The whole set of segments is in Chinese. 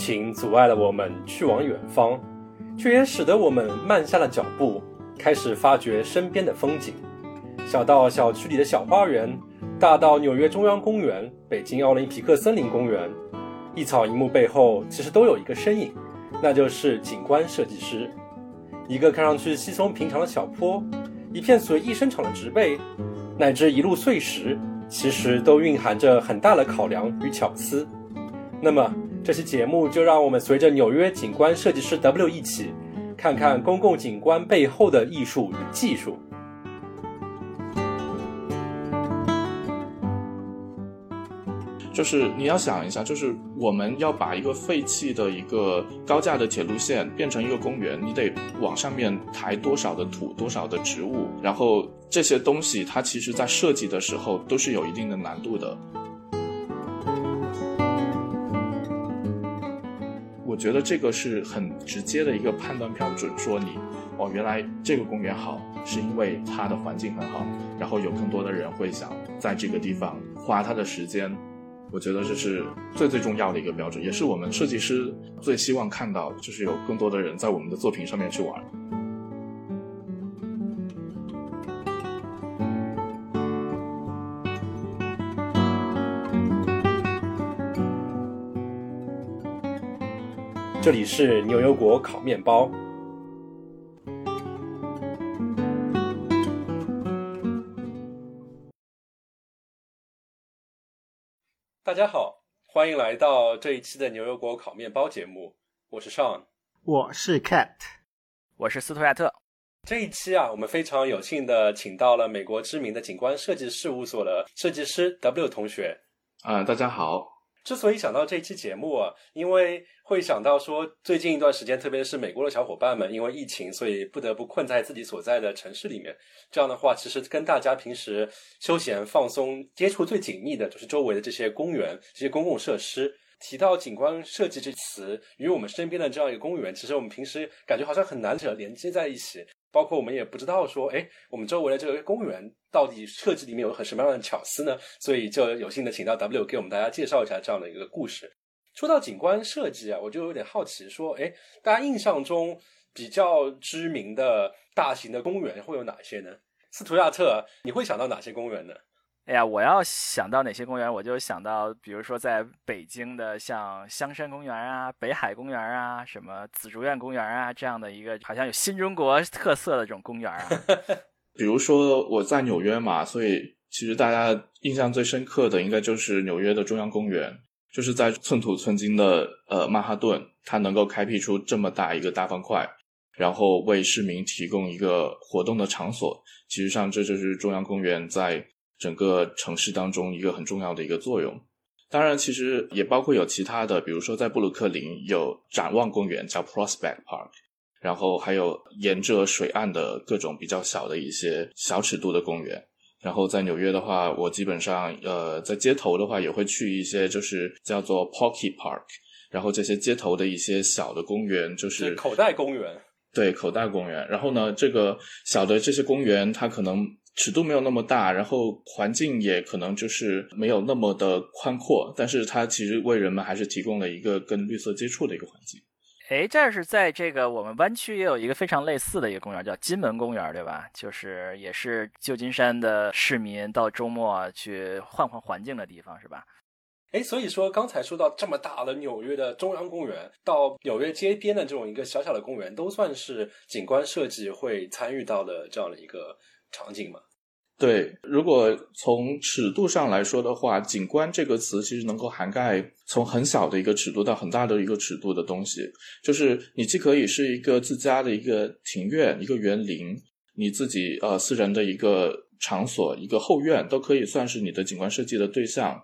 情阻碍了我们去往远方，却也使得我们慢下了脚步，开始发掘身边的风景。小到小区里的小花园，大到纽约中央公园、北京奥林匹克森林公园，一草一木背后其实都有一个身影，那就是景观设计师。一个看上去稀松平常的小坡，一片随意生长的植被，乃至一路碎石，其实都蕴含着很大的考量与巧思。那么，这期节目就让我们随着纽约景观设计师 W 一起，看看公共景观背后的艺术与技术。就是你要想一下，就是我们要把一个废弃的一个高架的铁路线变成一个公园，你得往上面抬多少的土，多少的植物，然后这些东西它其实在设计的时候都是有一定的难度的。我觉得这个是很直接的一个判断标准，说你哦，原来这个公园好，是因为它的环境很好，然后有更多的人会想在这个地方花他的时间。我觉得这是最最重要的一个标准，也是我们设计师最希望看到，就是有更多的人在我们的作品上面去玩。这里是牛油果烤面包。大家好，欢迎来到这一期的牛油果烤面包节目。我是 Sean，我是 Cat，我是斯图亚特。这一期啊，我们非常有幸的请到了美国知名的景观设计事务所的设计师 W 同学。啊，大家好。之所以想到这期节目啊，因为会想到说，最近一段时间，特别是美国的小伙伴们，因为疫情，所以不得不困在自己所在的城市里面。这样的话，其实跟大家平时休闲放松接触最紧密的，就是周围的这些公园、这些公共设施。提到景观设计这词，与我们身边的这样一个公园，其实我们平时感觉好像很难扯连接在一起。包括我们也不知道说，哎，我们周围的这个公园到底设计里面有很什么样的巧思呢？所以就有幸的请到 W 给我们大家介绍一下这样的一个故事。说到景观设计啊，我就有点好奇，说，哎，大家印象中比较知名的大型的公园会有哪些呢？斯图亚特，你会想到哪些公园呢？哎呀，我要想到哪些公园，我就想到，比如说在北京的像香山公园啊、北海公园啊、什么紫竹院公园啊这样的一个好像有新中国特色的这种公园啊。比如说我在纽约嘛，所以其实大家印象最深刻的应该就是纽约的中央公园，就是在寸土寸金的呃曼哈顿，它能够开辟出这么大一个大方块，然后为市民提供一个活动的场所。其实上这就是中央公园在。整个城市当中一个很重要的一个作用，当然其实也包括有其他的，比如说在布鲁克林有展望公园叫 Prospect Park，然后还有沿着水岸的各种比较小的一些小尺度的公园。然后在纽约的话，我基本上呃在街头的话也会去一些就是叫做 Pocket Park，然后这些街头的一些小的公园就是口袋公园，对口袋公园。然后呢，这个小的这些公园它可能。尺度没有那么大，然后环境也可能就是没有那么的宽阔，但是它其实为人们还是提供了一个跟绿色接触的一个环境。哎，这是在这个我们湾区也有一个非常类似的一个公园，叫金门公园，对吧？就是也是旧金山的市民到周末去换换环境的地方，是吧？哎，所以说刚才说到这么大的纽约的中央公园，到纽约街边的这种一个小小的公园，都算是景观设计会参与到的这样的一个。场景嘛，对。如果从尺度上来说的话，景观这个词其实能够涵盖从很小的一个尺度到很大的一个尺度的东西。就是你既可以是一个自家的一个庭院、一个园林，你自己呃私人的一个场所、一个后院，都可以算是你的景观设计的对象。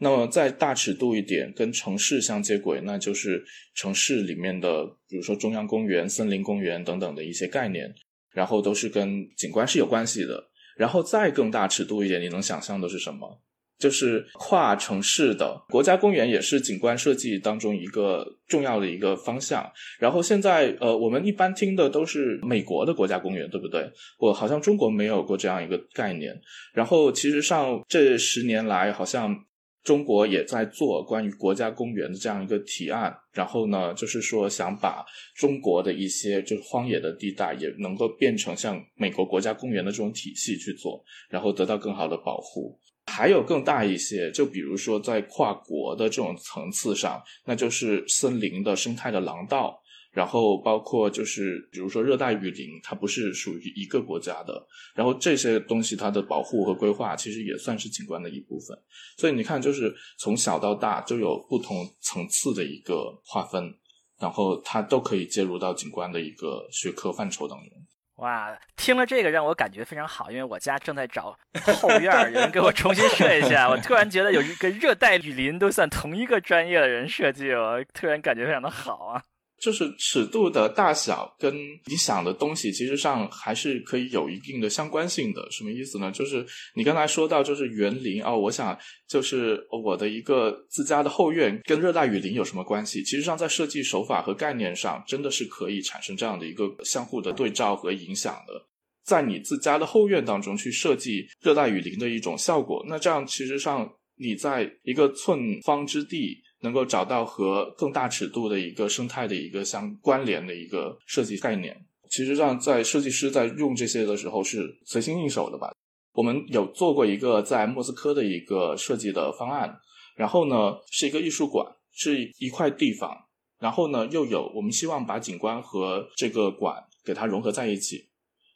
那么再大尺度一点，跟城市相接轨，那就是城市里面的，比如说中央公园、森林公园等等的一些概念。然后都是跟景观是有关系的，然后再更大尺度一点，你能想象的是什么？就是跨城市的国家公园也是景观设计当中一个重要的一个方向。然后现在呃，我们一般听的都是美国的国家公园，对不对？我好像中国没有过这样一个概念。然后其实上这十年来，好像中国也在做关于国家公园的这样一个提案，然后呢，就是说想把中国的一些就是荒野的地带也能够变成像美国国家公园的这种体系去做，然后得到更好的保护。还有更大一些，就比如说在跨国的这种层次上，那就是森林的生态的廊道。然后包括就是，比如说热带雨林，它不是属于一个国家的。然后这些东西它的保护和规划，其实也算是景观的一部分。所以你看，就是从小到大就有不同层次的一个划分，然后它都可以介入到景观的一个学科范畴当中。哇，听了这个让我感觉非常好，因为我家正在找后院，有人给我重新设一下。我突然觉得有一个热带雨林都算同一个专业的人设计，我突然感觉非常的好啊。就是尺度的大小跟你想的东西，其实上还是可以有一定的相关性的。什么意思呢？就是你刚才说到，就是园林哦，我想就是我的一个自家的后院跟热带雨林有什么关系？其实上在设计手法和概念上，真的是可以产生这样的一个相互的对照和影响的。在你自家的后院当中去设计热带雨林的一种效果，那这样其实上你在一个寸方之地。能够找到和更大尺度的一个生态的一个相关联的一个设计概念，其实上在设计师在用这些的时候是随心应手的吧。我们有做过一个在莫斯科的一个设计的方案，然后呢是一个艺术馆，是一块地方，然后呢又有我们希望把景观和这个馆给它融合在一起。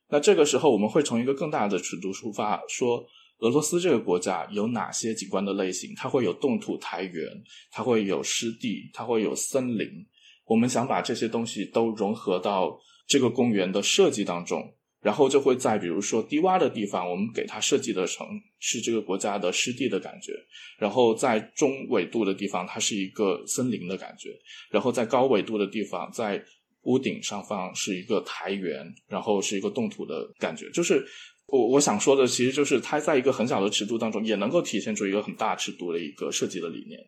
那这个时候我们会从一个更大的尺度出发说。俄罗斯这个国家有哪些景观的类型？它会有冻土台原，它会有湿地，它会有森林。我们想把这些东西都融合到这个公园的设计当中，然后就会在比如说低洼的地方，我们给它设计的成是这个国家的湿地的感觉；然后在中纬度的地方，它是一个森林的感觉；然后在高纬度的地方，在屋顶上方是一个台原，然后是一个冻土的感觉，就是。我我想说的其实就是它在一个很小的尺度当中，也能够体现出一个很大尺度的一个设计的理念。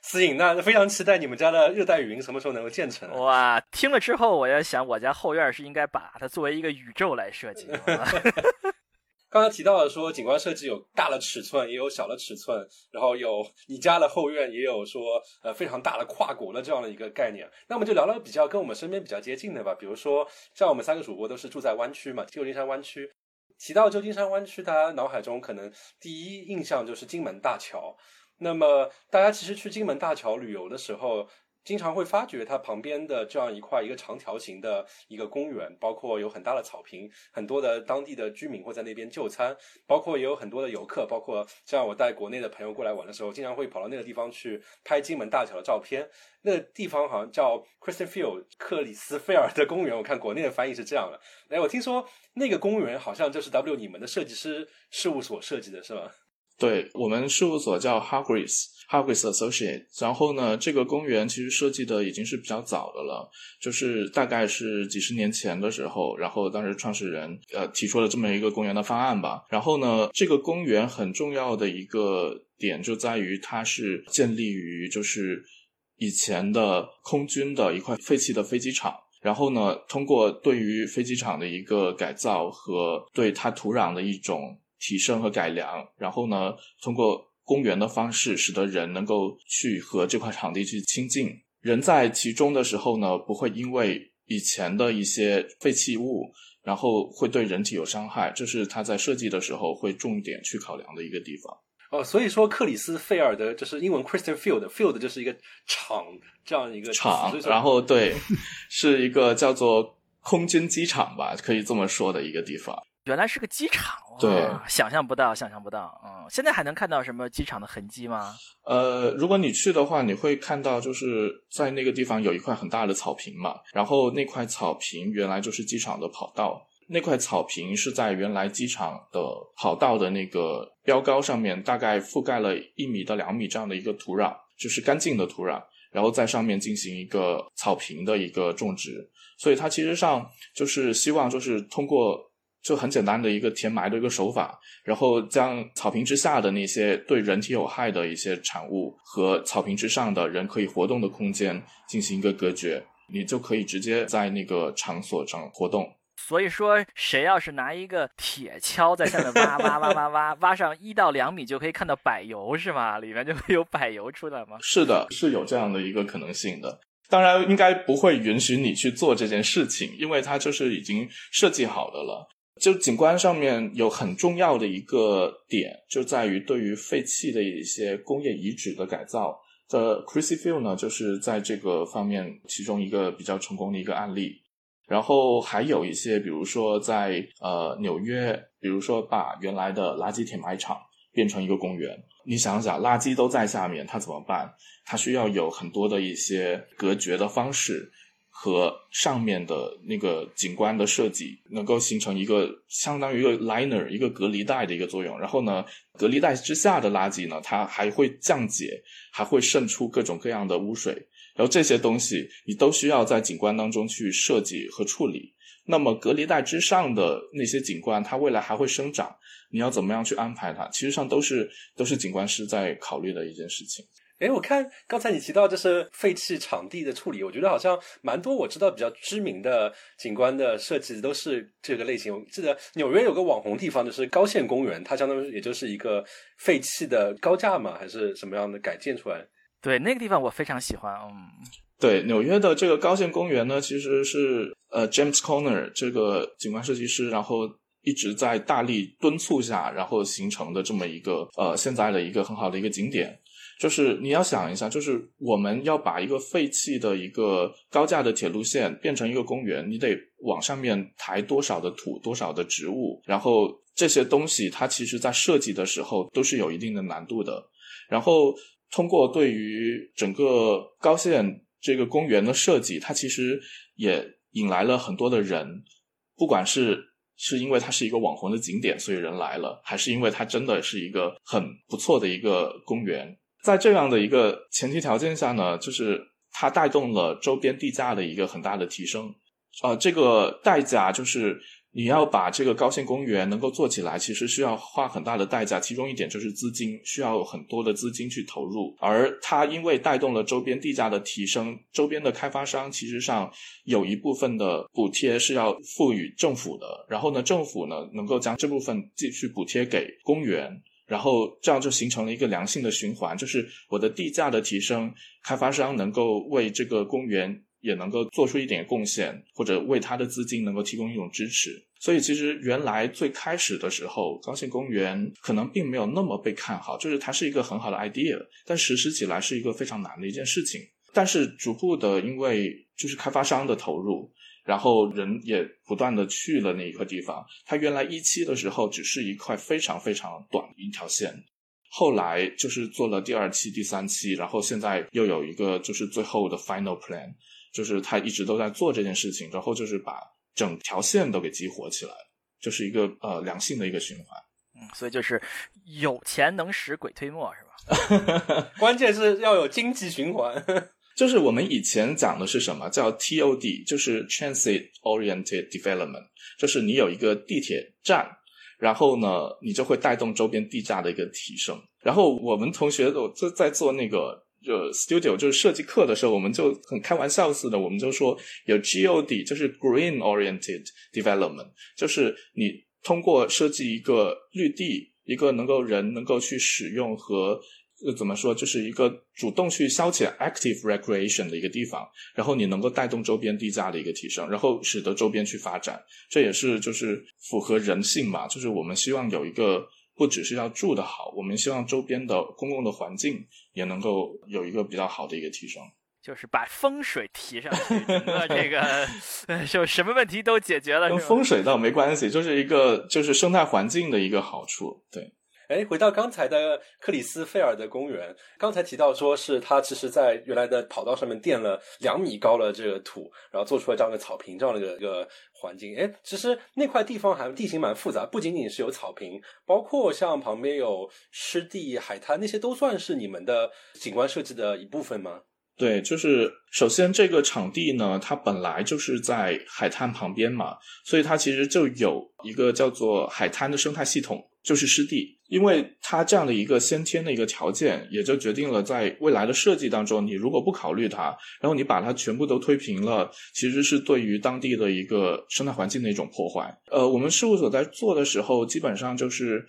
思颖，那非常期待你们家的热带雨林什么时候能够建成？哇，听了之后，我在想我家后院是应该把它作为一个宇宙来设计。刚刚提到了说景观设计有大的尺寸，也有小的尺寸，然后有你家的后院，也有说呃非常大的跨国的这样的一个概念。那我们就聊聊比较跟我们身边比较接近的吧，比如说像我们三个主播都是住在湾区嘛，旧金山湾区。提到旧金山湾区，大家脑海中可能第一印象就是金门大桥。那么，大家其实去金门大桥旅游的时候，经常会发觉它旁边的这样一块一个长条形的一个公园，包括有很大的草坪，很多的当地的居民会在那边就餐，包括也有很多的游客，包括像我带国内的朋友过来玩的时候，经常会跑到那个地方去拍金门大桥的照片。那个地方好像叫 Christian Field 克里斯菲尔的公园，我看国内的翻译是这样的。哎，我听说那个公园好像就是 W 你们的设计师事务所设计的，是吗？对我们事务所叫 Hargreaves Harvest Associate，。然后呢，这个公园其实设计的已经是比较早的了，就是大概是几十年前的时候，然后当时创始人呃提出了这么一个公园的方案吧。然后呢，这个公园很重要的一个点就在于它是建立于就是。以前的空军的一块废弃的飞机场，然后呢，通过对于飞机场的一个改造和对它土壤的一种提升和改良，然后呢，通过公园的方式，使得人能够去和这块场地去亲近。人在其中的时候呢，不会因为以前的一些废弃物，然后会对人体有伤害，这是他在设计的时候会重点去考量的一个地方。哦，所以说克里斯菲尔德就是英文 Christian Field，Field 就是一个场这样一个场，然后对，是一个叫做空军机场吧，可以这么说的一个地方。原来是个机场，对，想象不到，想象不到。嗯，现在还能看到什么机场的痕迹吗？呃，如果你去的话，你会看到就是在那个地方有一块很大的草坪嘛，然后那块草坪原来就是机场的跑道。那块草坪是在原来机场的跑道的那个标高上面，大概覆盖了一米到两米这样的一个土壤，就是干净的土壤，然后在上面进行一个草坪的一个种植。所以它其实上就是希望就是通过就很简单的一个填埋的一个手法，然后将草坪之下的那些对人体有害的一些产物和草坪之上的人可以活动的空间进行一个隔绝，你就可以直接在那个场所上活动。所以说，谁要是拿一个铁锹在下面挖挖挖挖挖，挖上一到两米就可以看到柏油，是吗？里面就会有柏油出来吗？是的，是有这样的一个可能性的。当然，应该不会允许你去做这件事情，因为它就是已经设计好的了。就景观上面有很重要的一个点，就在于对于废弃的一些工业遗址的改造。The Crissy Field 呢，就是在这个方面其中一个比较成功的一个案例。然后还有一些，比如说在呃纽约，比如说把原来的垃圾填埋场变成一个公园。你想想，垃圾都在下面，它怎么办？它需要有很多的一些隔绝的方式。和上面的那个景观的设计能够形成一个相当于一个 liner 一个隔离带的一个作用，然后呢，隔离带之下的垃圾呢，它还会降解，还会渗出各种各样的污水，然后这些东西你都需要在景观当中去设计和处理。那么隔离带之上的那些景观，它未来还会生长，你要怎么样去安排它？其实上都是都是景观师在考虑的一件事情。哎，我看刚才你提到就是废弃场地的处理，我觉得好像蛮多我知道比较知名的景观的设计都是这个类型。我记得纽约有个网红地方就是高线公园，它相当于也就是一个废弃的高架嘛，还是什么样的改建出来？对，那个地方我非常喜欢。嗯，对，纽约的这个高线公园呢，其实是呃 James Conner 这个景观设计师，然后一直在大力敦促下，然后形成的这么一个呃现在的一个很好的一个景点。就是你要想一下，就是我们要把一个废弃的一个高架的铁路线变成一个公园，你得往上面抬多少的土、多少的植物，然后这些东西它其实在设计的时候都是有一定的难度的。然后通过对于整个高线这个公园的设计，它其实也引来了很多的人，不管是是因为它是一个网红的景点，所以人来了，还是因为它真的是一个很不错的一个公园。在这样的一个前提条件下呢，就是它带动了周边地价的一个很大的提升。呃，这个代价就是你要把这个高线公园能够做起来，其实需要花很大的代价。其中一点就是资金，需要很多的资金去投入。而它因为带动了周边地价的提升，周边的开发商其实上有一部分的补贴是要赋予政府的。然后呢，政府呢能够将这部分继续补贴给公园。然后这样就形成了一个良性的循环，就是我的地价的提升，开发商能够为这个公园也能够做出一点贡献，或者为他的资金能够提供一种支持。所以其实原来最开始的时候，高新公园可能并没有那么被看好，就是它是一个很好的 idea，但实施起来是一个非常难的一件事情。但是逐步的，因为就是开发商的投入。然后人也不断的去了那一块地方。它原来一期的时候只是一块非常非常短的一条线，后来就是做了第二期、第三期，然后现在又有一个就是最后的 final plan，就是他一直都在做这件事情，然后就是把整条线都给激活起来，就是一个呃良性的一个循环。嗯，所以就是有钱能使鬼推磨，是吧？关键是要有经济循环。就是我们以前讲的是什么叫 TOD，就是 Transit Oriented Development，就是你有一个地铁站，然后呢，你就会带动周边地价的一个提升。然后我们同学都就在做那个就 Studio，就是设计课的时候，我们就很开玩笑似的，我们就说有 GOD，就是 Green Oriented Development，就是你通过设计一个绿地，一个能够人能够去使用和。呃，怎么说，就是一个主动去消遣 （active recreation） 的一个地方，然后你能够带动周边地价的一个提升，然后使得周边去发展，这也是就是符合人性嘛，就是我们希望有一个不只是要住的好，我们希望周边的公共的环境也能够有一个比较好的一个提升，就是把风水提上去，整个这个就什么问题都解决了。跟风水倒没关系，就是一个就是生态环境的一个好处，对。哎，回到刚才的克里斯菲尔的公园，刚才提到说是他其实在原来的跑道上面垫了两米高的这个土，然后做出了这样的草坪这样的一个环境。哎，其实那块地方还地形蛮复杂，不仅仅是有草坪，包括像旁边有湿地、海滩那些都算是你们的景观设计的一部分吗？对，就是首先这个场地呢，它本来就是在海滩旁边嘛，所以它其实就有一个叫做海滩的生态系统。就是湿地。因为它这样的一个先天的一个条件，也就决定了在未来的设计当中，你如果不考虑它，然后你把它全部都推平了，其实是对于当地的一个生态环境的一种破坏。呃，我们事务所在做的时候，基本上就是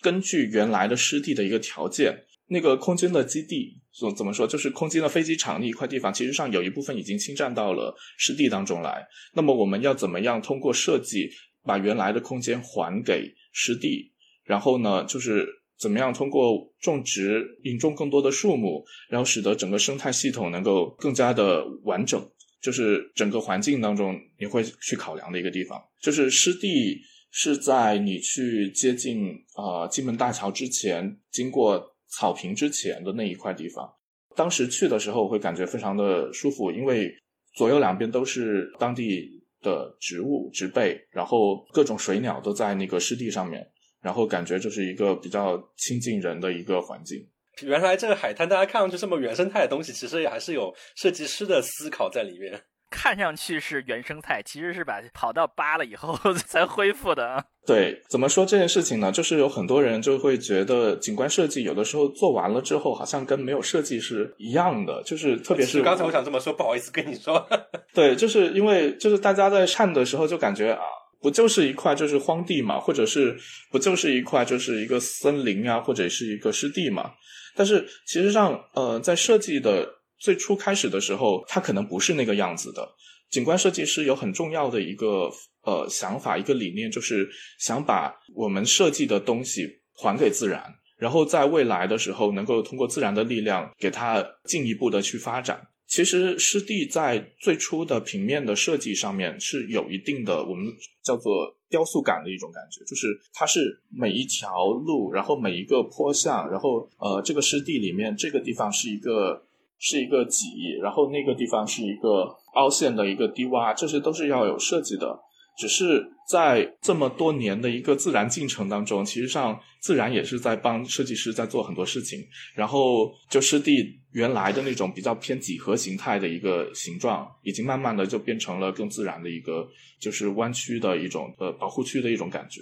根据原来的湿地的一个条件，那个空军的基地，怎怎么说，就是空军的飞机场那一块地方，其实上有一部分已经侵占到了湿地当中来。那么我们要怎么样通过设计把原来的空间还给湿地？然后呢，就是怎么样通过种植引种更多的树木，然后使得整个生态系统能够更加的完整，就是整个环境当中你会去考量的一个地方。就是湿地是在你去接近啊金门大桥之前，经过草坪之前的那一块地方。当时去的时候会感觉非常的舒服，因为左右两边都是当地的植物植被，然后各种水鸟都在那个湿地上面。然后感觉就是一个比较亲近人的一个环境。原来这个海滩，大家看上去这么原生态的东西，其实也还是有设计师的思考在里面。看上去是原生态，其实是把跑道扒了以后 才恢复的。对，怎么说这件事情呢？就是有很多人就会觉得景观设计有的时候做完了之后，好像跟没有设计是一样的。就是特别是刚才我想这么说，不好意思跟你说。对，就是因为就是大家在看的时候就感觉啊。不就是一块就是荒地嘛，或者是不就是一块就是一个森林啊，或者是一个湿地嘛？但是其实上，呃，在设计的最初开始的时候，它可能不是那个样子的。景观设计师有很重要的一个呃想法，一个理念，就是想把我们设计的东西还给自然，然后在未来的时候，能够通过自然的力量给它进一步的去发展。其实湿地在最初的平面的设计上面是有一定的我们叫做雕塑感的一种感觉，就是它是每一条路，然后每一个坡向，然后呃这个湿地里面这个地方是一个是一个脊，然后那个地方是一个凹陷的一个低洼，这些都是要有设计的。只是在这么多年的一个自然进程当中，其实上自然也是在帮设计师在做很多事情。然后就湿地原来的那种比较偏几何形态的一个形状，已经慢慢的就变成了更自然的一个，就是弯曲的一种呃保护区的一种感觉。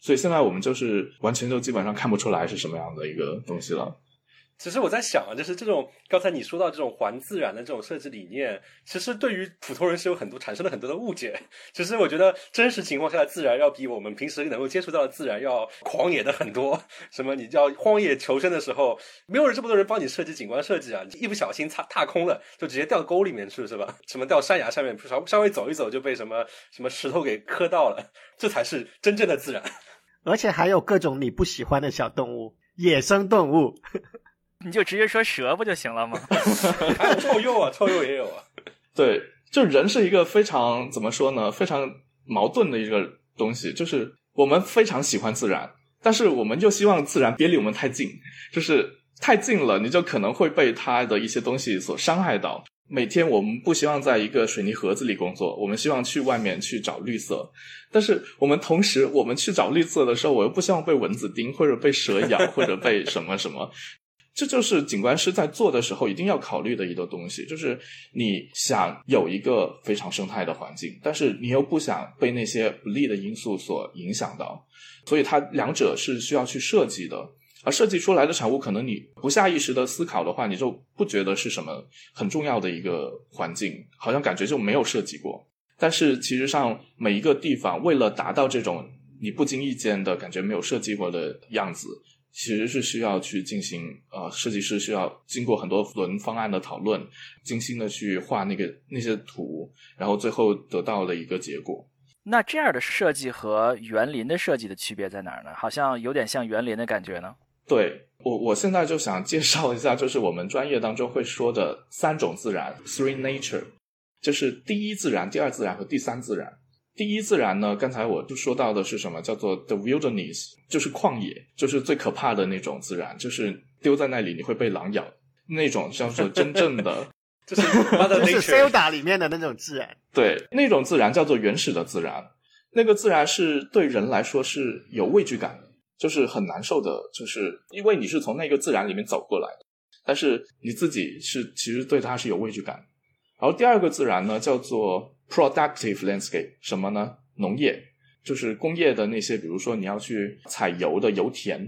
所以现在我们就是完全就基本上看不出来是什么样的一个东西了。其实我在想啊，就是这种刚才你说到这种环自然的这种设计理念，其实对于普通人是有很多产生了很多的误解。其实我觉得真实情况下的自然要比我们平时能够接触到的自然要狂野的很多。什么你叫荒野求生的时候，没有人这么多人帮你设计景观设计啊，一不小心踏踏空了，就直接掉沟里面去是吧？什么掉山崖下面，稍稍微走一走就被什么什么石头给磕到了，这才是真正的自然。而且还有各种你不喜欢的小动物，野生动物。你就直接说蛇不就行了吗？还 有臭鼬啊，臭鼬也有啊。对，就人是一个非常怎么说呢？非常矛盾的一个东西。就是我们非常喜欢自然，但是我们又希望自然别离我们太近。就是太近了，你就可能会被它的一些东西所伤害到。每天我们不希望在一个水泥盒子里工作，我们希望去外面去找绿色。但是我们同时，我们去找绿色的时候，我又不希望被蚊子叮，或者被蛇咬，或者被什么什么。这就是景观师在做的时候一定要考虑的一个东西，就是你想有一个非常生态的环境，但是你又不想被那些不利的因素所影响到，所以它两者是需要去设计的。而设计出来的产物，可能你不下意识的思考的话，你就不觉得是什么很重要的一个环境，好像感觉就没有设计过。但是其实上每一个地方，为了达到这种你不经意间的感觉没有设计过的样子。其实是需要去进行，呃，设计师需要经过很多轮方案的讨论，精心的去画那个那些图，然后最后得到了一个结果。那这样的设计和园林的设计的区别在哪儿呢？好像有点像园林的感觉呢。对我，我现在就想介绍一下，就是我们专业当中会说的三种自然 （three nature），就是第一自然、第二自然和第三自然。第一自然呢？刚才我就说到的是什么？叫做 the wilderness，就是旷野，就是最可怕的那种自然，就是丢在那里你会被狼咬那种，叫做真正的，就是 就是《Zelda》里面的那种自然。对，那种自然叫做原始的自然，那个自然是对人来说是有畏惧感的，就是很难受的，就是因为你是从那个自然里面走过来的，但是你自己是其实对它是有畏惧感。然后第二个自然呢，叫做。Productive landscape 什么呢？农业，就是工业的那些，比如说你要去采油的油田；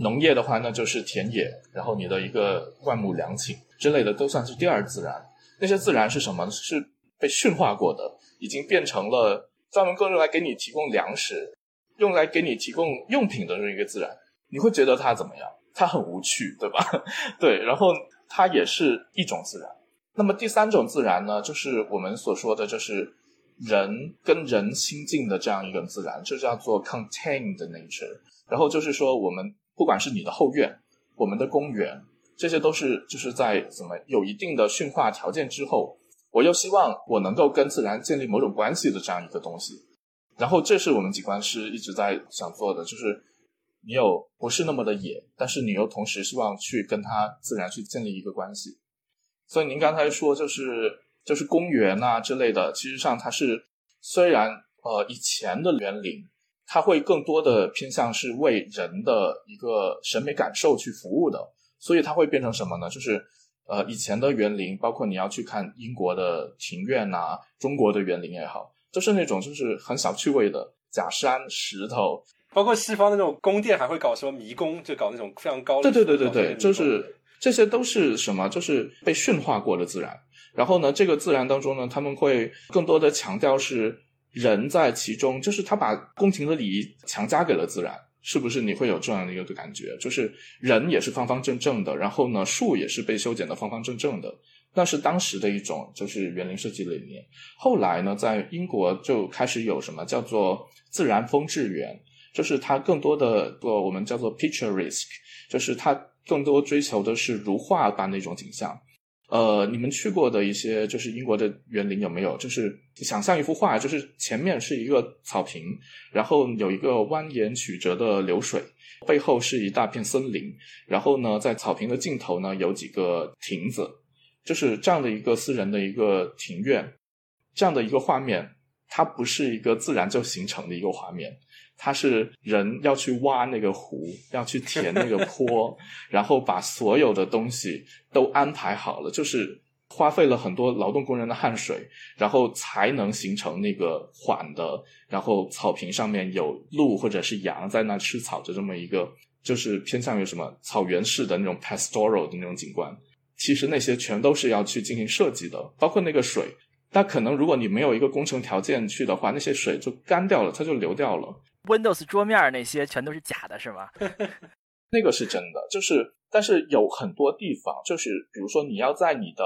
农业的话，那就是田野，然后你的一个万亩良禽之类的，都算是第二自然。那些自然是什么？是被驯化过的，已经变成了专门用来给你提供粮食、用来给你提供用品的这一个自然。你会觉得它怎么样？它很无趣，对吧？对，然后它也是一种自然。那么第三种自然呢，就是我们所说的，就是人跟人亲近的这样一个自然，这叫做 contained nature。然后就是说，我们不管是你的后院、我们的公园，这些都是就是在怎么有一定的驯化条件之后，我又希望我能够跟自然建立某种关系的这样一个东西。然后这是我们景观师一直在想做的，就是你有不是那么的野，但是你又同时希望去跟它自然去建立一个关系。所以您刚才说就是就是公园啊之类的，其实上它是虽然呃以前的园林，它会更多的偏向是为人的一个审美感受去服务的，所以它会变成什么呢？就是呃以前的园林，包括你要去看英国的庭院呐，中国的园林也好，都是那种就是很小趣味的假山石头，包括西方那种宫殿还会搞什么迷宫，就搞那种非常高的。对对对对对，就是。这些都是什么？就是被驯化过的自然。然后呢，这个自然当中呢，他们会更多的强调是人在其中，就是他把宫廷的礼仪强加给了自然，是不是？你会有这样的一个感觉，就是人也是方方正正的，然后呢，树也是被修剪的方方正正的。那是当时的一种就是园林设计理念。后来呢，在英国就开始有什么叫做自然风致园，就是它更多的做我们叫做 picturesque，就是它。更多追求的是如画般的一种景象，呃，你们去过的一些就是英国的园林有没有？就是想象一幅画，就是前面是一个草坪，然后有一个蜿蜒曲折的流水，背后是一大片森林，然后呢，在草坪的尽头呢有几个亭子，就是这样的一个私人的一个庭院，这样的一个画面，它不是一个自然就形成的一个画面。它是人要去挖那个湖，要去填那个坡，然后把所有的东西都安排好了，就是花费了很多劳动工人的汗水，然后才能形成那个缓的，然后草坪上面有鹿或者是羊在那吃草的这么一个，就是偏向于什么草原式的那种 pastoral 的那种景观。其实那些全都是要去进行设计的，包括那个水，那可能如果你没有一个工程条件去的话，那些水就干掉了，它就流掉了。Windows 桌面那些全都是假的，是吗？那个是真的，就是，但是有很多地方，就是比如说你要在你的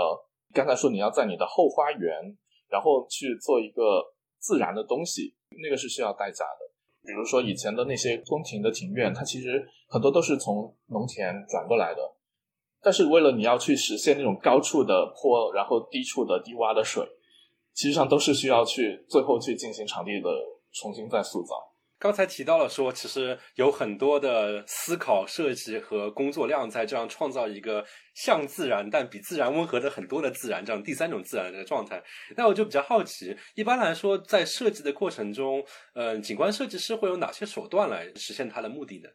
刚才说你要在你的后花园，然后去做一个自然的东西，那个是需要代价的。比如说以前的那些宫廷的庭院，它其实很多都是从农田转过来的，但是为了你要去实现那种高处的坡，然后低处的低洼的水，其实上都是需要去最后去进行场地的重新再塑造。刚才提到了说，其实有很多的思考、设计和工作量在这样创造一个像自然但比自然温和的很多的自然这样第三种自然的状态。那我就比较好奇，一般来说在设计的过程中，嗯，景观设计师会有哪些手段来实现它的目的呢？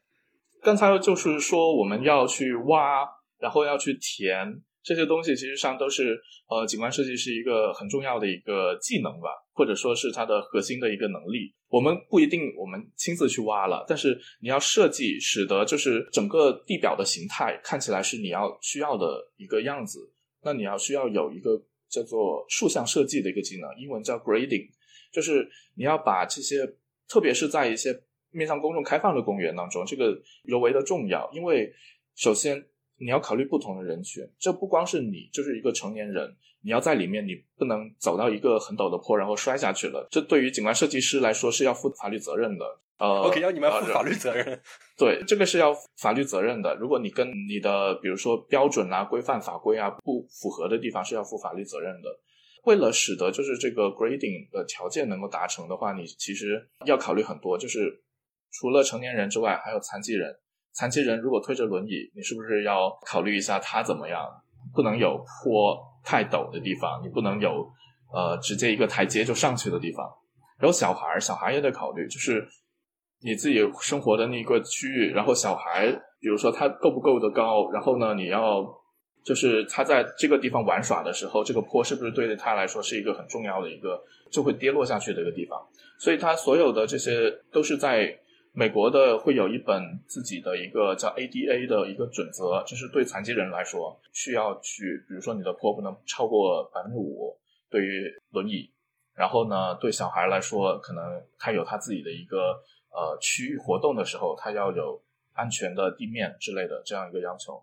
刚才就是说我们要去挖，然后要去填。这些东西其实上都是呃，景观设计是一个很重要的一个技能吧，或者说是它的核心的一个能力。我们不一定我们亲自去挖了，但是你要设计，使得就是整个地表的形态看起来是你要需要的一个样子。那你要需要有一个叫做竖向设计的一个技能，英文叫 grading，就是你要把这些，特别是在一些面向公众开放的公园当中，这个尤为的重要，因为首先。你要考虑不同的人群，这不光是你，就是一个成年人，你要在里面，你不能走到一个很陡的坡，然后摔下去了。这对于景观设计师来说是要负法律责任的。呃，OK，要你们负法律责任。对，这个是要法律责任的。如果你跟你的比如说标准啊、规范法规啊不符合的地方，是要负法律责任的。为了使得就是这个 grading 的条件能够达成的话，你其实要考虑很多，就是除了成年人之外，还有残疾人。残疾人如果推着轮椅，你是不是要考虑一下他怎么样？不能有坡太陡的地方，你不能有呃直接一个台阶就上去的地方。然后小孩，小孩也得考虑，就是你自己生活的那个区域，然后小孩，比如说他够不够的高，然后呢，你要就是他在这个地方玩耍的时候，这个坡是不是对他来说是一个很重要的一个就会跌落下去的一个地方？所以他所有的这些都是在美国的会有一本自己的一个叫 ADA 的一个准则，就是对残疾人来说需要去，比如说你的坡不能超过百分之五，对于轮椅，然后呢，对小孩来说，可能他有他自己的一个呃区域活动的时候，他要有安全的地面之类的这样一个要求。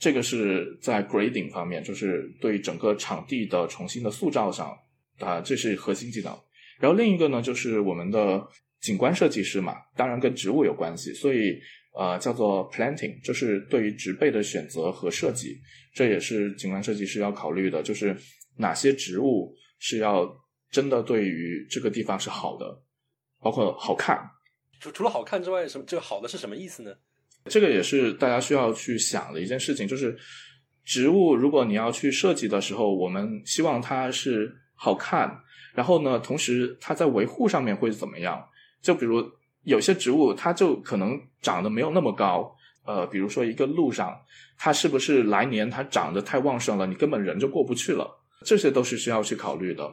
这个是在 grading 方面，就是对整个场地的重新的塑造上啊，这是核心技能。然后另一个呢，就是我们的景观设计师嘛，当然跟植物有关系，所以呃叫做 planting，就是对于植被的选择和设计，这也是景观设计师要考虑的，就是哪些植物是要真的对于这个地方是好的，包括好看。除除了好看之外，什么这个好的是什么意思呢？这个也是大家需要去想的一件事情，就是植物如果你要去设计的时候，我们希望它是好看。然后呢，同时它在维护上面会怎么样？就比如有些植物，它就可能长得没有那么高。呃，比如说一个路上，它是不是来年它长得太旺盛了，你根本人就过不去了？这些都是需要去考虑的。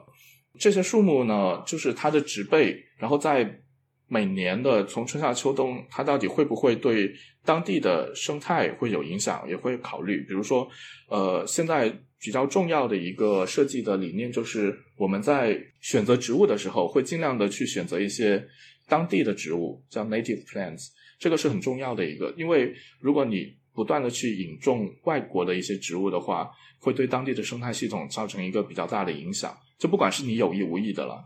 这些树木呢，就是它的植被，然后在每年的从春夏秋冬，它到底会不会对当地的生态会有影响，也会考虑。比如说，呃，现在。比较重要的一个设计的理念就是，我们在选择植物的时候，会尽量的去选择一些当地的植物，叫 native plants。这个是很重要的一个，因为如果你不断的去引种外国的一些植物的话，会对当地的生态系统造成一个比较大的影响。就不管是你有意无意的了，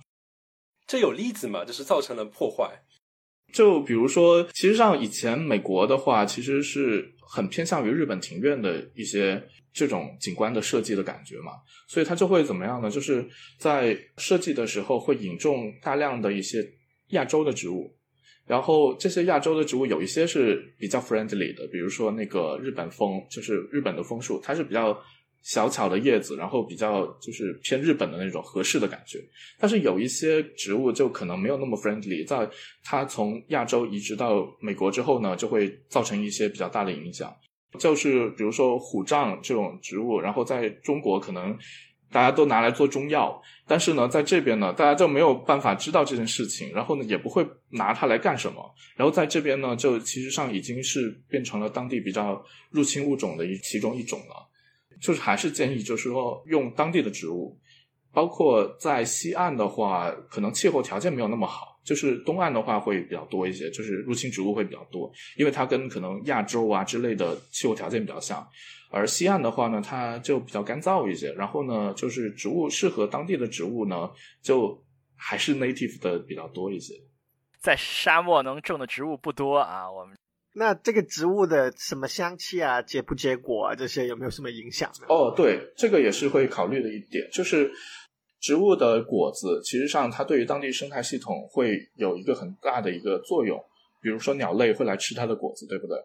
这有例子吗？就是造成了破坏。就比如说，其实上以前美国的话，其实是很偏向于日本庭院的一些这种景观的设计的感觉嘛，所以它就会怎么样呢？就是在设计的时候会引种大量的一些亚洲的植物，然后这些亚洲的植物有一些是比较 friendly 的，比如说那个日本枫，就是日本的枫树，它是比较。小巧的叶子，然后比较就是偏日本的那种合适的感觉，但是有一些植物就可能没有那么 friendly，在它从亚洲移植到美国之后呢，就会造成一些比较大的影响。就是比如说虎杖这种植物，然后在中国可能大家都拿来做中药，但是呢，在这边呢，大家就没有办法知道这件事情，然后呢，也不会拿它来干什么。然后在这边呢，就其实上已经是变成了当地比较入侵物种的一其中一种了。就是还是建议，就是说用当地的植物，包括在西岸的话，可能气候条件没有那么好，就是东岸的话会比较多一些，就是入侵植物会比较多，因为它跟可能亚洲啊之类的气候条件比较像。而西岸的话呢，它就比较干燥一些，然后呢，就是植物适合当地的植物呢，就还是 native 的比较多一些。在沙漠能种的植物不多啊，我们。那这个植物的什么香气啊，结不结果啊，这些有没有什么影响呢？哦，对，这个也是会考虑的一点，就是植物的果子，其实上它对于当地生态系统会有一个很大的一个作用。比如说鸟类会来吃它的果子，对不对？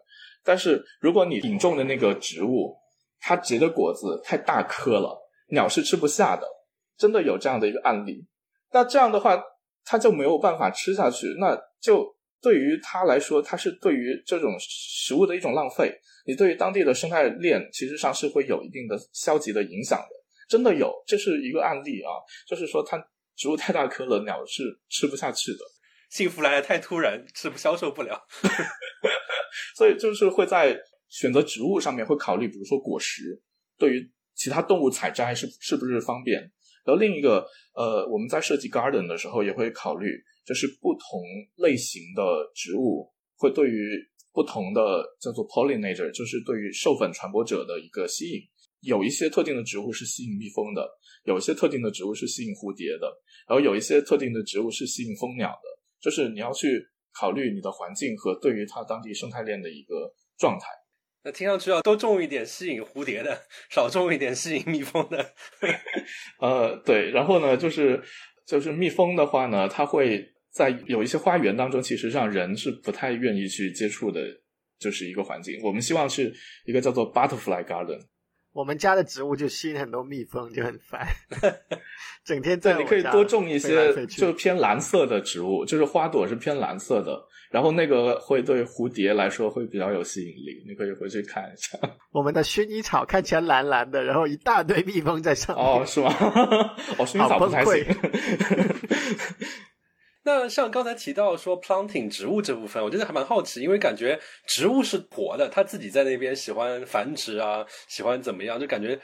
但是如果你引种的那个植物，它结的果子太大颗了，鸟是吃不下的，真的有这样的一个案例。那这样的话，它就没有办法吃下去，那就。对于它来说，它是对于这种食物的一种浪费。你对于当地的生态链，其实上是会有一定的消极的影响的。真的有，这是一个案例啊，就是说它植物太大颗了，鸟是吃不下去的。幸福来的太突然，吃不消受不了。所以就是会在选择植物上面会考虑，比如说果实，对于其他动物采摘是是不是方便。然后另一个，呃，我们在设计 garden 的时候也会考虑。就是不同类型的植物会对于不同的叫做 pollinator，就是对于授粉传播者的一个吸引。有一些特定的植物是吸引蜜蜂的，有一些特定的植物是吸引蝴蝶的，然后有一些特定的植物是吸引蜂鸟的。就是你要去考虑你的环境和对于它当地生态链的一个状态。那听上去要多种一点吸引蝴蝶的，少种一点吸引蜜蜂的。呃，对，然后呢，就是就是蜜蜂的话呢，它会。在有一些花园当中，其实让人是不太愿意去接触的，就是一个环境。我们希望是一个叫做 butterfly garden。我们家的植物就吸引很多蜜蜂，就很烦，整天在。你可以多种一些就偏蓝色的植物，就是花朵是偏蓝色的，然后那个会对蝴蝶来说会比较有吸引力，你可以回去看一下。我们的薰衣草看起来蓝蓝的，然后一大堆蜜蜂在上面。哦，是吗？哦，薰衣草不太行。那像刚才提到说 planting 植物这部分，我觉得还蛮好奇，因为感觉植物是活的，它自己在那边喜欢繁殖啊，喜欢怎么样，就感觉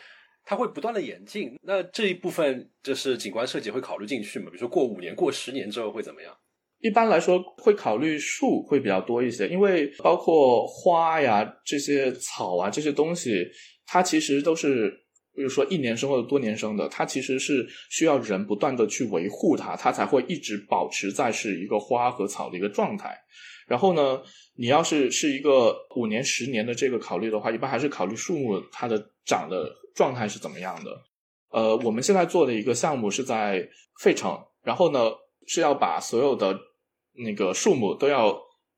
它会不断的演进。那这一部分就是景观设计会考虑进去嘛？比如说过五年、过十年之后会怎么样？一般来说会考虑树会比较多一些，因为包括花呀、这些草啊这些东西，它其实都是。比如说一年生或者多年生的，它其实是需要人不断的去维护它，它才会一直保持在是一个花和草的一个状态。然后呢，你要是是一个五年、十年的这个考虑的话，一般还是考虑树木它的长的状态是怎么样的。呃，我们现在做的一个项目是在费城，然后呢是要把所有的那个树木都要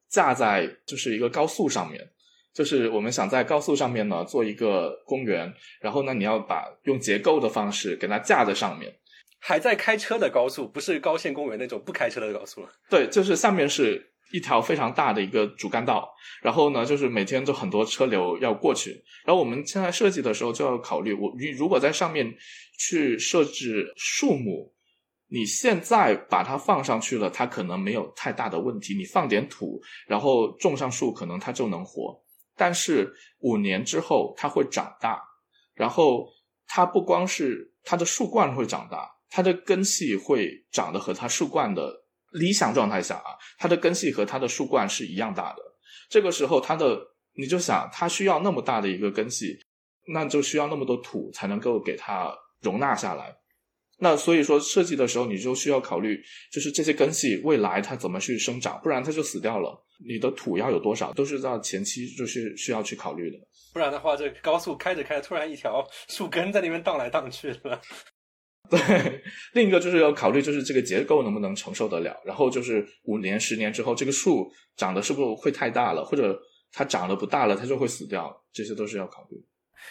架在就是一个高速上面。就是我们想在高速上面呢做一个公园，然后呢你要把用结构的方式给它架在上面，还在开车的高速，不是高线公园那种不开车的高速了。对，就是上面是一条非常大的一个主干道，然后呢就是每天都很多车流要过去，然后我们现在设计的时候就要考虑，我你如果在上面去设置树木，你现在把它放上去了，它可能没有太大的问题，你放点土，然后种上树，可能它就能活。但是五年之后，它会长大，然后它不光是它的树冠会长大，它的根系会长得和它树冠的理想状态下啊，它的根系和它的树冠是一样大的。这个时候，它的你就想，它需要那么大的一个根系，那就需要那么多土才能够给它容纳下来。那所以说设计的时候，你就需要考虑，就是这些根系未来它怎么去生长，不然它就死掉了。你的土要有多少，都是到前期就是需要去考虑的。不然的话，这高速开着开着，突然一条树根在那边荡来荡去的。对，另一个就是要考虑，就是这个结构能不能承受得了。然后就是五年、十年之后，这个树长得是不是会太大了，或者它长得不大了，它就会死掉，这些都是要考虑。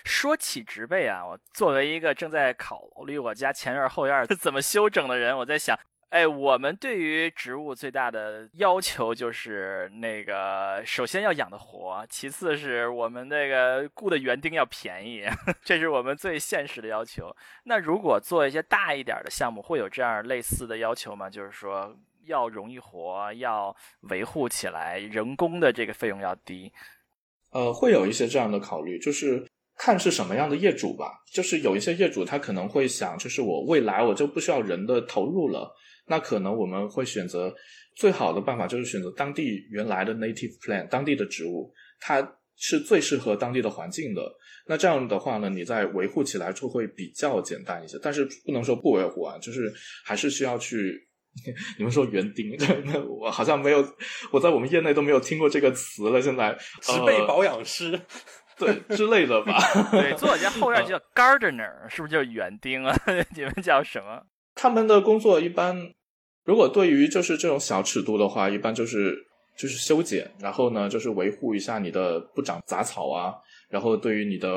说起植被啊，我作为一个正在考虑我家前院后院 怎么修整的人，我在想，哎，我们对于植物最大的要求就是那个，首先要养得活，其次是我们那个雇的园丁要便宜，这是我们最现实的要求。那如果做一些大一点的项目，会有这样类似的要求吗？就是说要容易活，要维护起来，人工的这个费用要低。呃，会有一些这样的考虑，就是。看是什么样的业主吧，就是有一些业主他可能会想，就是我未来我就不需要人的投入了，那可能我们会选择最好的办法就是选择当地原来的 native plant，当地的植物，它是最适合当地的环境的。那这样的话呢，你在维护起来就会比较简单一些，但是不能说不维护啊，就是还是需要去。你们说园丁，我好像没有，我在我们业内都没有听过这个词了。现在植被保养师。对之类的吧，对，做我家后院叫 gardener，是不是叫园丁啊？你们叫什么？他们的工作一般，如果对于就是这种小尺度的话，一般就是就是修剪，然后呢就是维护一下你的不长杂草啊，然后对于你的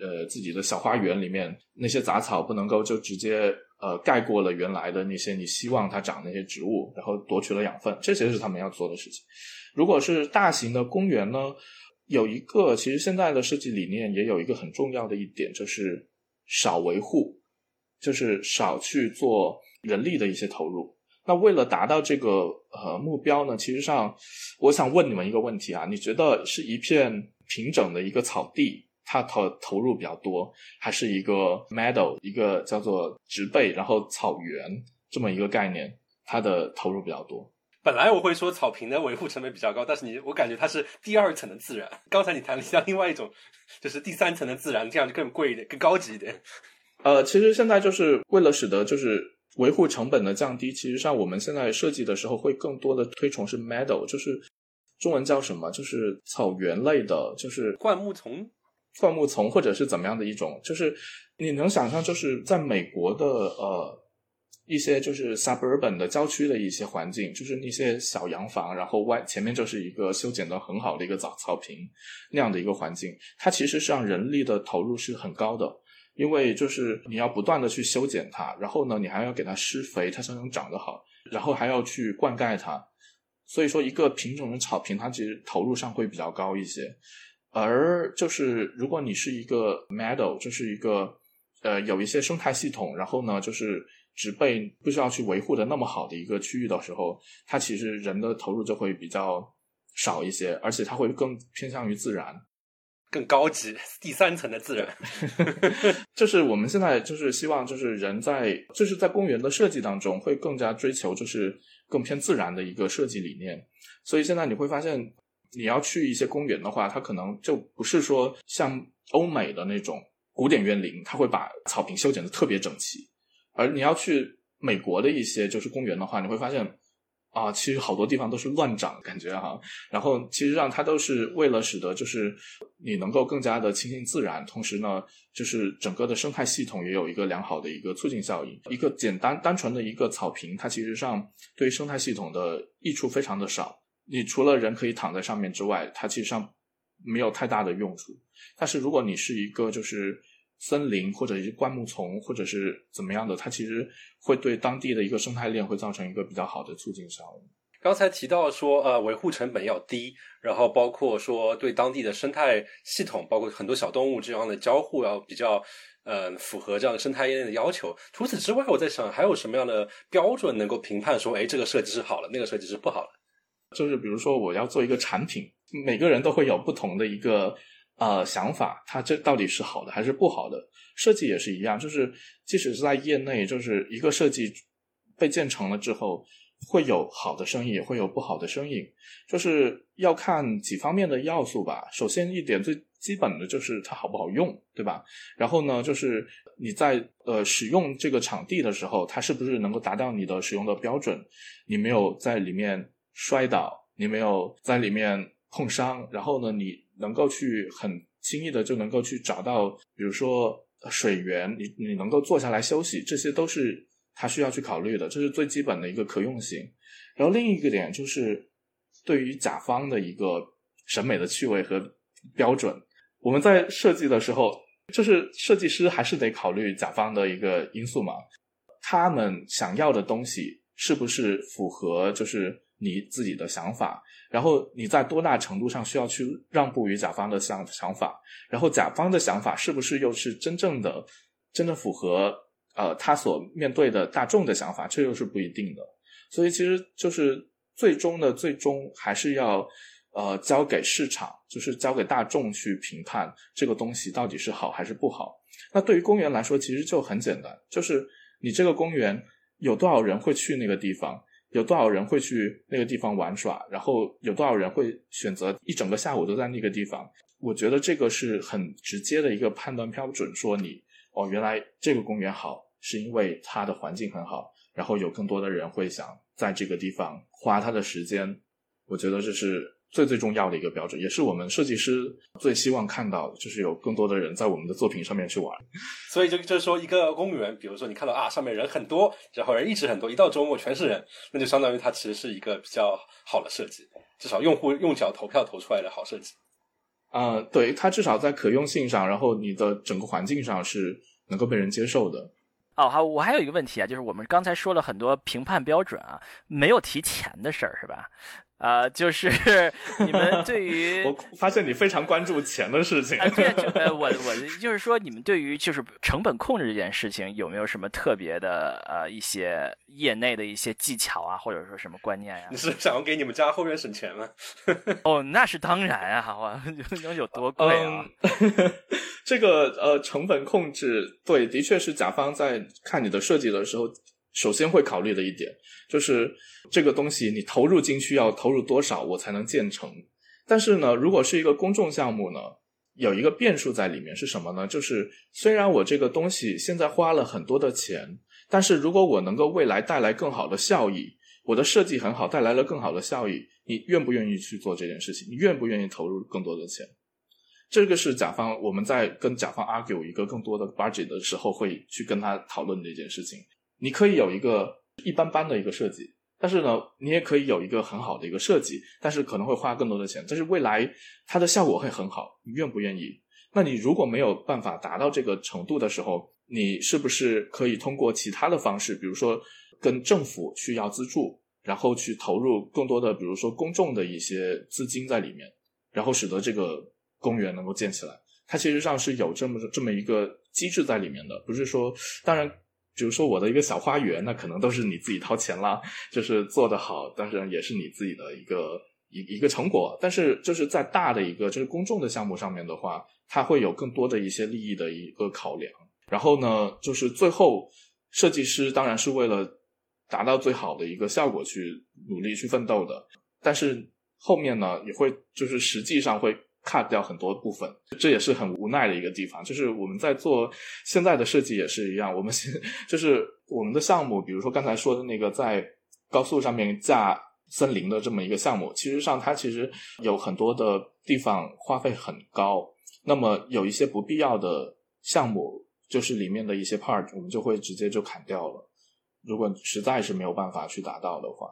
呃自己的小花园里面那些杂草不能够就直接呃盖过了原来的那些你希望它长那些植物，然后夺取了养分，这些是他们要做的事情。如果是大型的公园呢？有一个，其实现在的设计理念也有一个很重要的一点，就是少维护，就是少去做人力的一些投入。那为了达到这个呃目标呢，其实上我想问你们一个问题啊，你觉得是一片平整的一个草地，它投投入比较多，还是一个 meadow，一个叫做植被，然后草原这么一个概念，它的投入比较多？本来我会说草坪的维护成本比较高，但是你我感觉它是第二层的自然。刚才你谈了一下另外一种，就是第三层的自然，这样就更贵一点，更高级一点。呃，其实现在就是为了使得就是维护成本的降低，其实上我们现在设计的时候会更多的推崇是 meadow，就是中文叫什么？就是草原类的，就是灌木丛、灌木丛或者是怎么样的一种？就是你能想象，就是在美国的呃。一些就是 suburban 的郊区的一些环境，就是那些小洋房，然后外前面就是一个修剪的很好的一个草草坪那样的一个环境，它其实是让人力的投入是很高的，因为就是你要不断的去修剪它，然后呢，你还要给它施肥，它才能长得好，然后还要去灌溉它，所以说一个品种的草坪，它其实投入上会比较高一些。而就是如果你是一个 meadow，就是一个呃有一些生态系统，然后呢就是植被不需要去维护的那么好的一个区域的时候，它其实人的投入就会比较少一些，而且它会更偏向于自然。更高级第三层的自然 就是我们现在就是希望，就是人在就是在公园的设计当中会更加追求，就是更偏自然的一个设计理念。所以现在你会发现，你要去一些公园的话，它可能就不是说像欧美的那种古典园林，它会把草坪修剪的特别整齐，而你要去美国的一些就是公园的话，你会发现。啊，其实好多地方都是乱长，感觉哈。然后其实上它都是为了使得就是你能够更加的亲近自然，同时呢，就是整个的生态系统也有一个良好的一个促进效应。一个简单单纯的一个草坪，它其实上对于生态系统的益处非常的少。你除了人可以躺在上面之外，它其实上没有太大的用处。但是如果你是一个就是森林或者是灌木丛或者是怎么样的，它其实。会对当地的一个生态链会造成一个比较好的促进效应。刚才提到说，呃，维护成本要低，然后包括说对当地的生态系统，包括很多小动物这样的交互要比较，呃，符合这样的生态链的要求。除此之外，我在想还有什么样的标准能够评判说，哎，这个设计是好了，那个设计是不好了？就是比如说，我要做一个产品，每个人都会有不同的一个呃想法，它这到底是好的还是不好的？设计也是一样，就是即使是在业内，就是一个设计被建成了之后，会有好的生意，也会有不好的生意，就是要看几方面的要素吧。首先一点最基本的就是它好不好用，对吧？然后呢，就是你在呃使用这个场地的时候，它是不是能够达到你的使用的标准？你没有在里面摔倒，你没有在里面碰伤，然后呢，你能够去很轻易的就能够去找到，比如说。水源，你你能够坐下来休息，这些都是他需要去考虑的，这是最基本的一个可用性。然后另一个点就是对于甲方的一个审美的趣味和标准，我们在设计的时候，就是设计师还是得考虑甲方的一个因素嘛，他们想要的东西是不是符合就是你自己的想法。然后你在多大程度上需要去让步于甲方的想想法？然后甲方的想法是不是又是真正的、真的符合呃他所面对的大众的想法？这又是不一定的。所以其实就是最终的最终还是要呃交给市场，就是交给大众去评判这个东西到底是好还是不好。那对于公园来说，其实就很简单，就是你这个公园有多少人会去那个地方。有多少人会去那个地方玩耍？然后有多少人会选择一整个下午都在那个地方？我觉得这个是很直接的一个判断标准。说你哦，原来这个公园好，是因为它的环境很好，然后有更多的人会想在这个地方花他的时间。我觉得这是。最最重要的一个标准，也是我们设计师最希望看到，就是有更多的人在我们的作品上面去玩。所以就就是说，一个公园，比如说你看到啊，上面人很多，然后人一直很多，一到周末全是人，那就相当于它其实是一个比较好的设计，至少用户用脚投票投出来的好设计。啊，对，它至少在可用性上，然后你的整个环境上是能够被人接受的。哦，好，我还有一个问题啊，就是我们刚才说了很多评判标准啊，没有提钱的事儿，是吧？啊，就是 你们对于我发现你非常关注钱的事情。对，呃，我我就是说，你们对于就是成本控制这件事情，有没有什么特别的呃一些业内的一些技巧啊，或者说什么观念呀？你是想要给你们家后院省钱吗？哦，那是当然啊，哇，能有多贵啊？这个呃，成本控制，对，的确是甲方在看你的设计的时候。首先会考虑的一点就是这个东西你投入进去要投入多少我才能建成。但是呢，如果是一个公众项目呢，有一个变数在里面是什么呢？就是虽然我这个东西现在花了很多的钱，但是如果我能够未来带来更好的效益，我的设计很好，带来了更好的效益，你愿不愿意去做这件事情？你愿不愿意投入更多的钱？这个是甲方我们在跟甲方 argue 一个更多的 budget 的时候会去跟他讨论这件事情。你可以有一个一般般的一个设计，但是呢，你也可以有一个很好的一个设计，但是可能会花更多的钱，但是未来它的效果会很好，你愿不愿意？那你如果没有办法达到这个程度的时候，你是不是可以通过其他的方式，比如说跟政府去要资助，然后去投入更多的，比如说公众的一些资金在里面，然后使得这个公园能够建起来。它其实上是有这么这么一个机制在里面的，不是说，当然，比如说我的一个小花园，那可能都是你自己掏钱啦，就是做得好，当然也是你自己的一个一一个成果。但是就是在大的一个就是公众的项目上面的话，它会有更多的一些利益的一个考量。然后呢，就是最后设计师当然是为了达到最好的一个效果去努力去奋斗的，但是后面呢也会就是实际上会。Cut 掉很多部分，这也是很无奈的一个地方。就是我们在做现在的设计也是一样，我们现就是我们的项目，比如说刚才说的那个在高速上面架森林的这么一个项目，其实上它其实有很多的地方花费很高，那么有一些不必要的项目，就是里面的一些 part，我们就会直接就砍掉了。如果实在是没有办法去达到的话，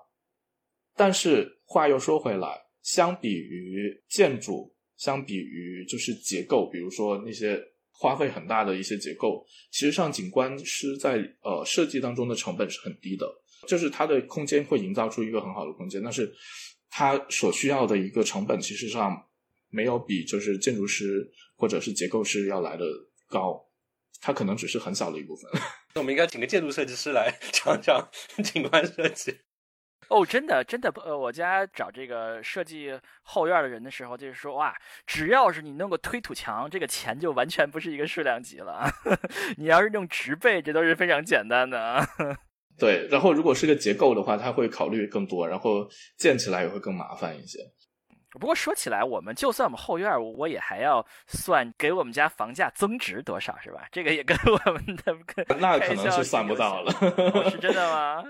但是话又说回来，相比于建筑。相比于就是结构，比如说那些花费很大的一些结构，其实上景观师在呃设计当中的成本是很低的，就是它的空间会营造出一个很好的空间，但是它所需要的一个成本，其实上没有比就是建筑师或者是结构师要来的高，它可能只是很小的一部分。那我们应该请个建筑设计师来 讲讲景观设计。哦，真的，真的，呃，我家找这个设计后院的人的时候，就是说，哇，只要是你弄个推土墙，这个钱就完全不是一个数量级了。你要是用植被，这都是非常简单的。对，然后如果是个结构的话，他会考虑更多，然后建起来也会更麻烦一些。不过说起来，我们就算我们后院，我也还要算给我们家房价增值多少，是吧？这个也跟我们的 那可能是算不到了。是真的吗？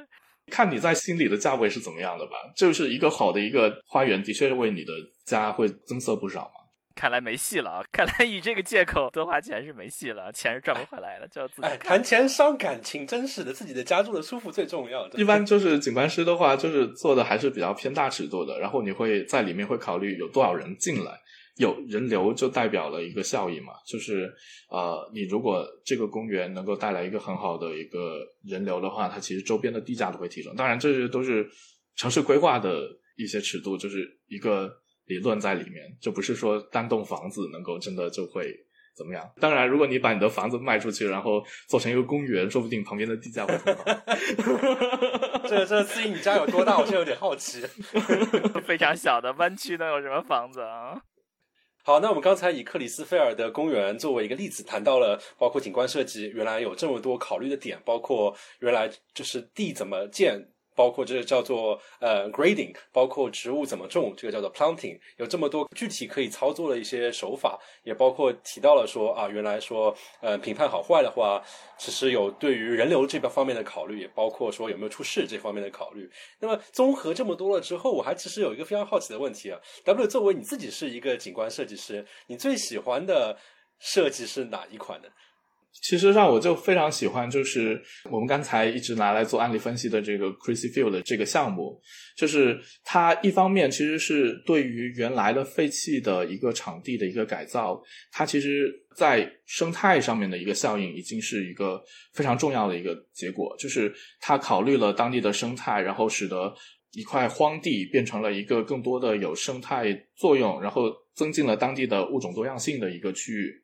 看你在心里的价位是怎么样的吧，就是一个好的一个花园，的确为你的家会增色不少嘛。看来没戏了啊！看来以这个借口多花钱是没戏了，钱是赚不回来的，就要自己。哎，谈钱伤感情，真是的自己的家住的舒服最重要。一般就是景观师的话，就是做的还是比较偏大尺度的，然后你会在里面会考虑有多少人进来。有人流就代表了一个效益嘛，就是呃，你如果这个公园能够带来一个很好的一个人流的话，它其实周边的地价都会提升。当然，这些都是城市规划的一些尺度，就是一个理论在里面，就不是说单栋房子能够真的就会怎么样。当然，如果你把你的房子卖出去，然后做成一个公园，说不定旁边的地价会很高。这这司仪，你家有多大？我现在有点好奇。非常小的湾区能有什么房子啊？好，那我们刚才以克里斯菲尔的公园作为一个例子，谈到了包括景观设计，原来有这么多考虑的点，包括原来就是地怎么建。包括这个叫做呃 grading，包括植物怎么种，这个叫做 planting，有这么多具体可以操作的一些手法，也包括提到了说啊，原来说呃评判好坏的话，其实有对于人流这个方面的考虑，也包括说有没有出事这方面的考虑。那么综合这么多了之后，我还其实有一个非常好奇的问题啊，W 作为你自己是一个景观设计师，你最喜欢的设计是哪一款呢？其实上，我就非常喜欢，就是我们刚才一直拿来做案例分析的这个 Crazy Field 的这个项目，就是它一方面其实是对于原来的废弃的一个场地的一个改造，它其实在生态上面的一个效应已经是一个非常重要的一个结果，就是它考虑了当地的生态，然后使得一块荒地变成了一个更多的有生态作用，然后增进了当地的物种多样性的一个区域。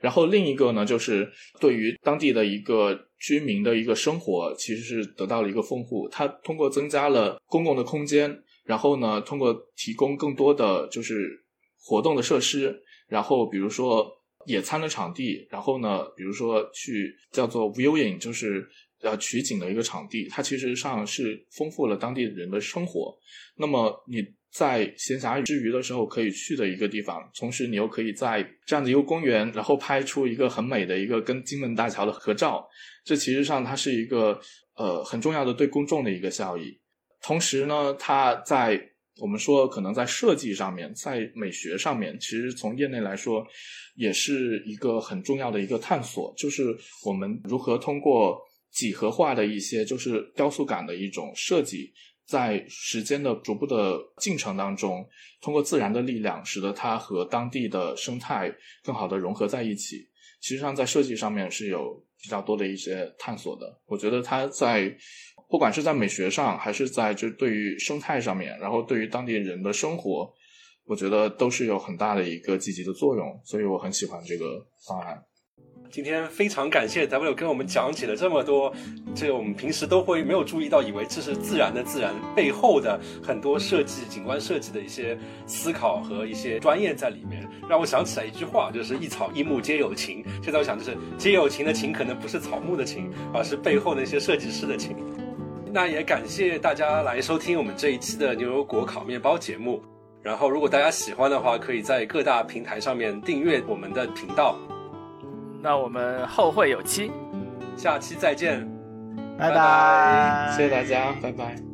然后另一个呢，就是对于当地的一个居民的一个生活，其实是得到了一个丰富。它通过增加了公共的空间，然后呢，通过提供更多的就是活动的设施，然后比如说野餐的场地，然后呢，比如说去叫做 viewing，就是呃取景的一个场地，它其实上是丰富了当地人的生活。那么你。在闲暇之余的时候可以去的一个地方，同时你又可以在这样的一个公园，然后拍出一个很美的一个跟金门大桥的合照。这其实上它是一个呃很重要的对公众的一个效益。同时呢，它在我们说可能在设计上面，在美学上面，其实从业内来说也是一个很重要的一个探索，就是我们如何通过几何化的一些就是雕塑感的一种设计。在时间的逐步的进程当中，通过自然的力量，使得它和当地的生态更好的融合在一起。其实上，在设计上面是有比较多的一些探索的。我觉得它在不管是在美学上，还是在就对于生态上面，然后对于当地人的生活，我觉得都是有很大的一个积极的作用，所以我很喜欢这个方案。今天非常感谢 W 跟我们讲解了这么多，这个我们平时都会没有注意到，以为这是自然的自然背后的很多设计、景观设计的一些思考和一些专业在里面，让我想起来一句话，就是“一草一木皆有情”。现在我想，就是皆有情的情，可能不是草木的情，而是背后的一些设计师的情。那也感谢大家来收听我们这一期的牛油果烤面包节目。然后，如果大家喜欢的话，可以在各大平台上面订阅我们的频道。那我们后会有期，下期再见，拜拜。拜拜，谢谢大家，拜拜。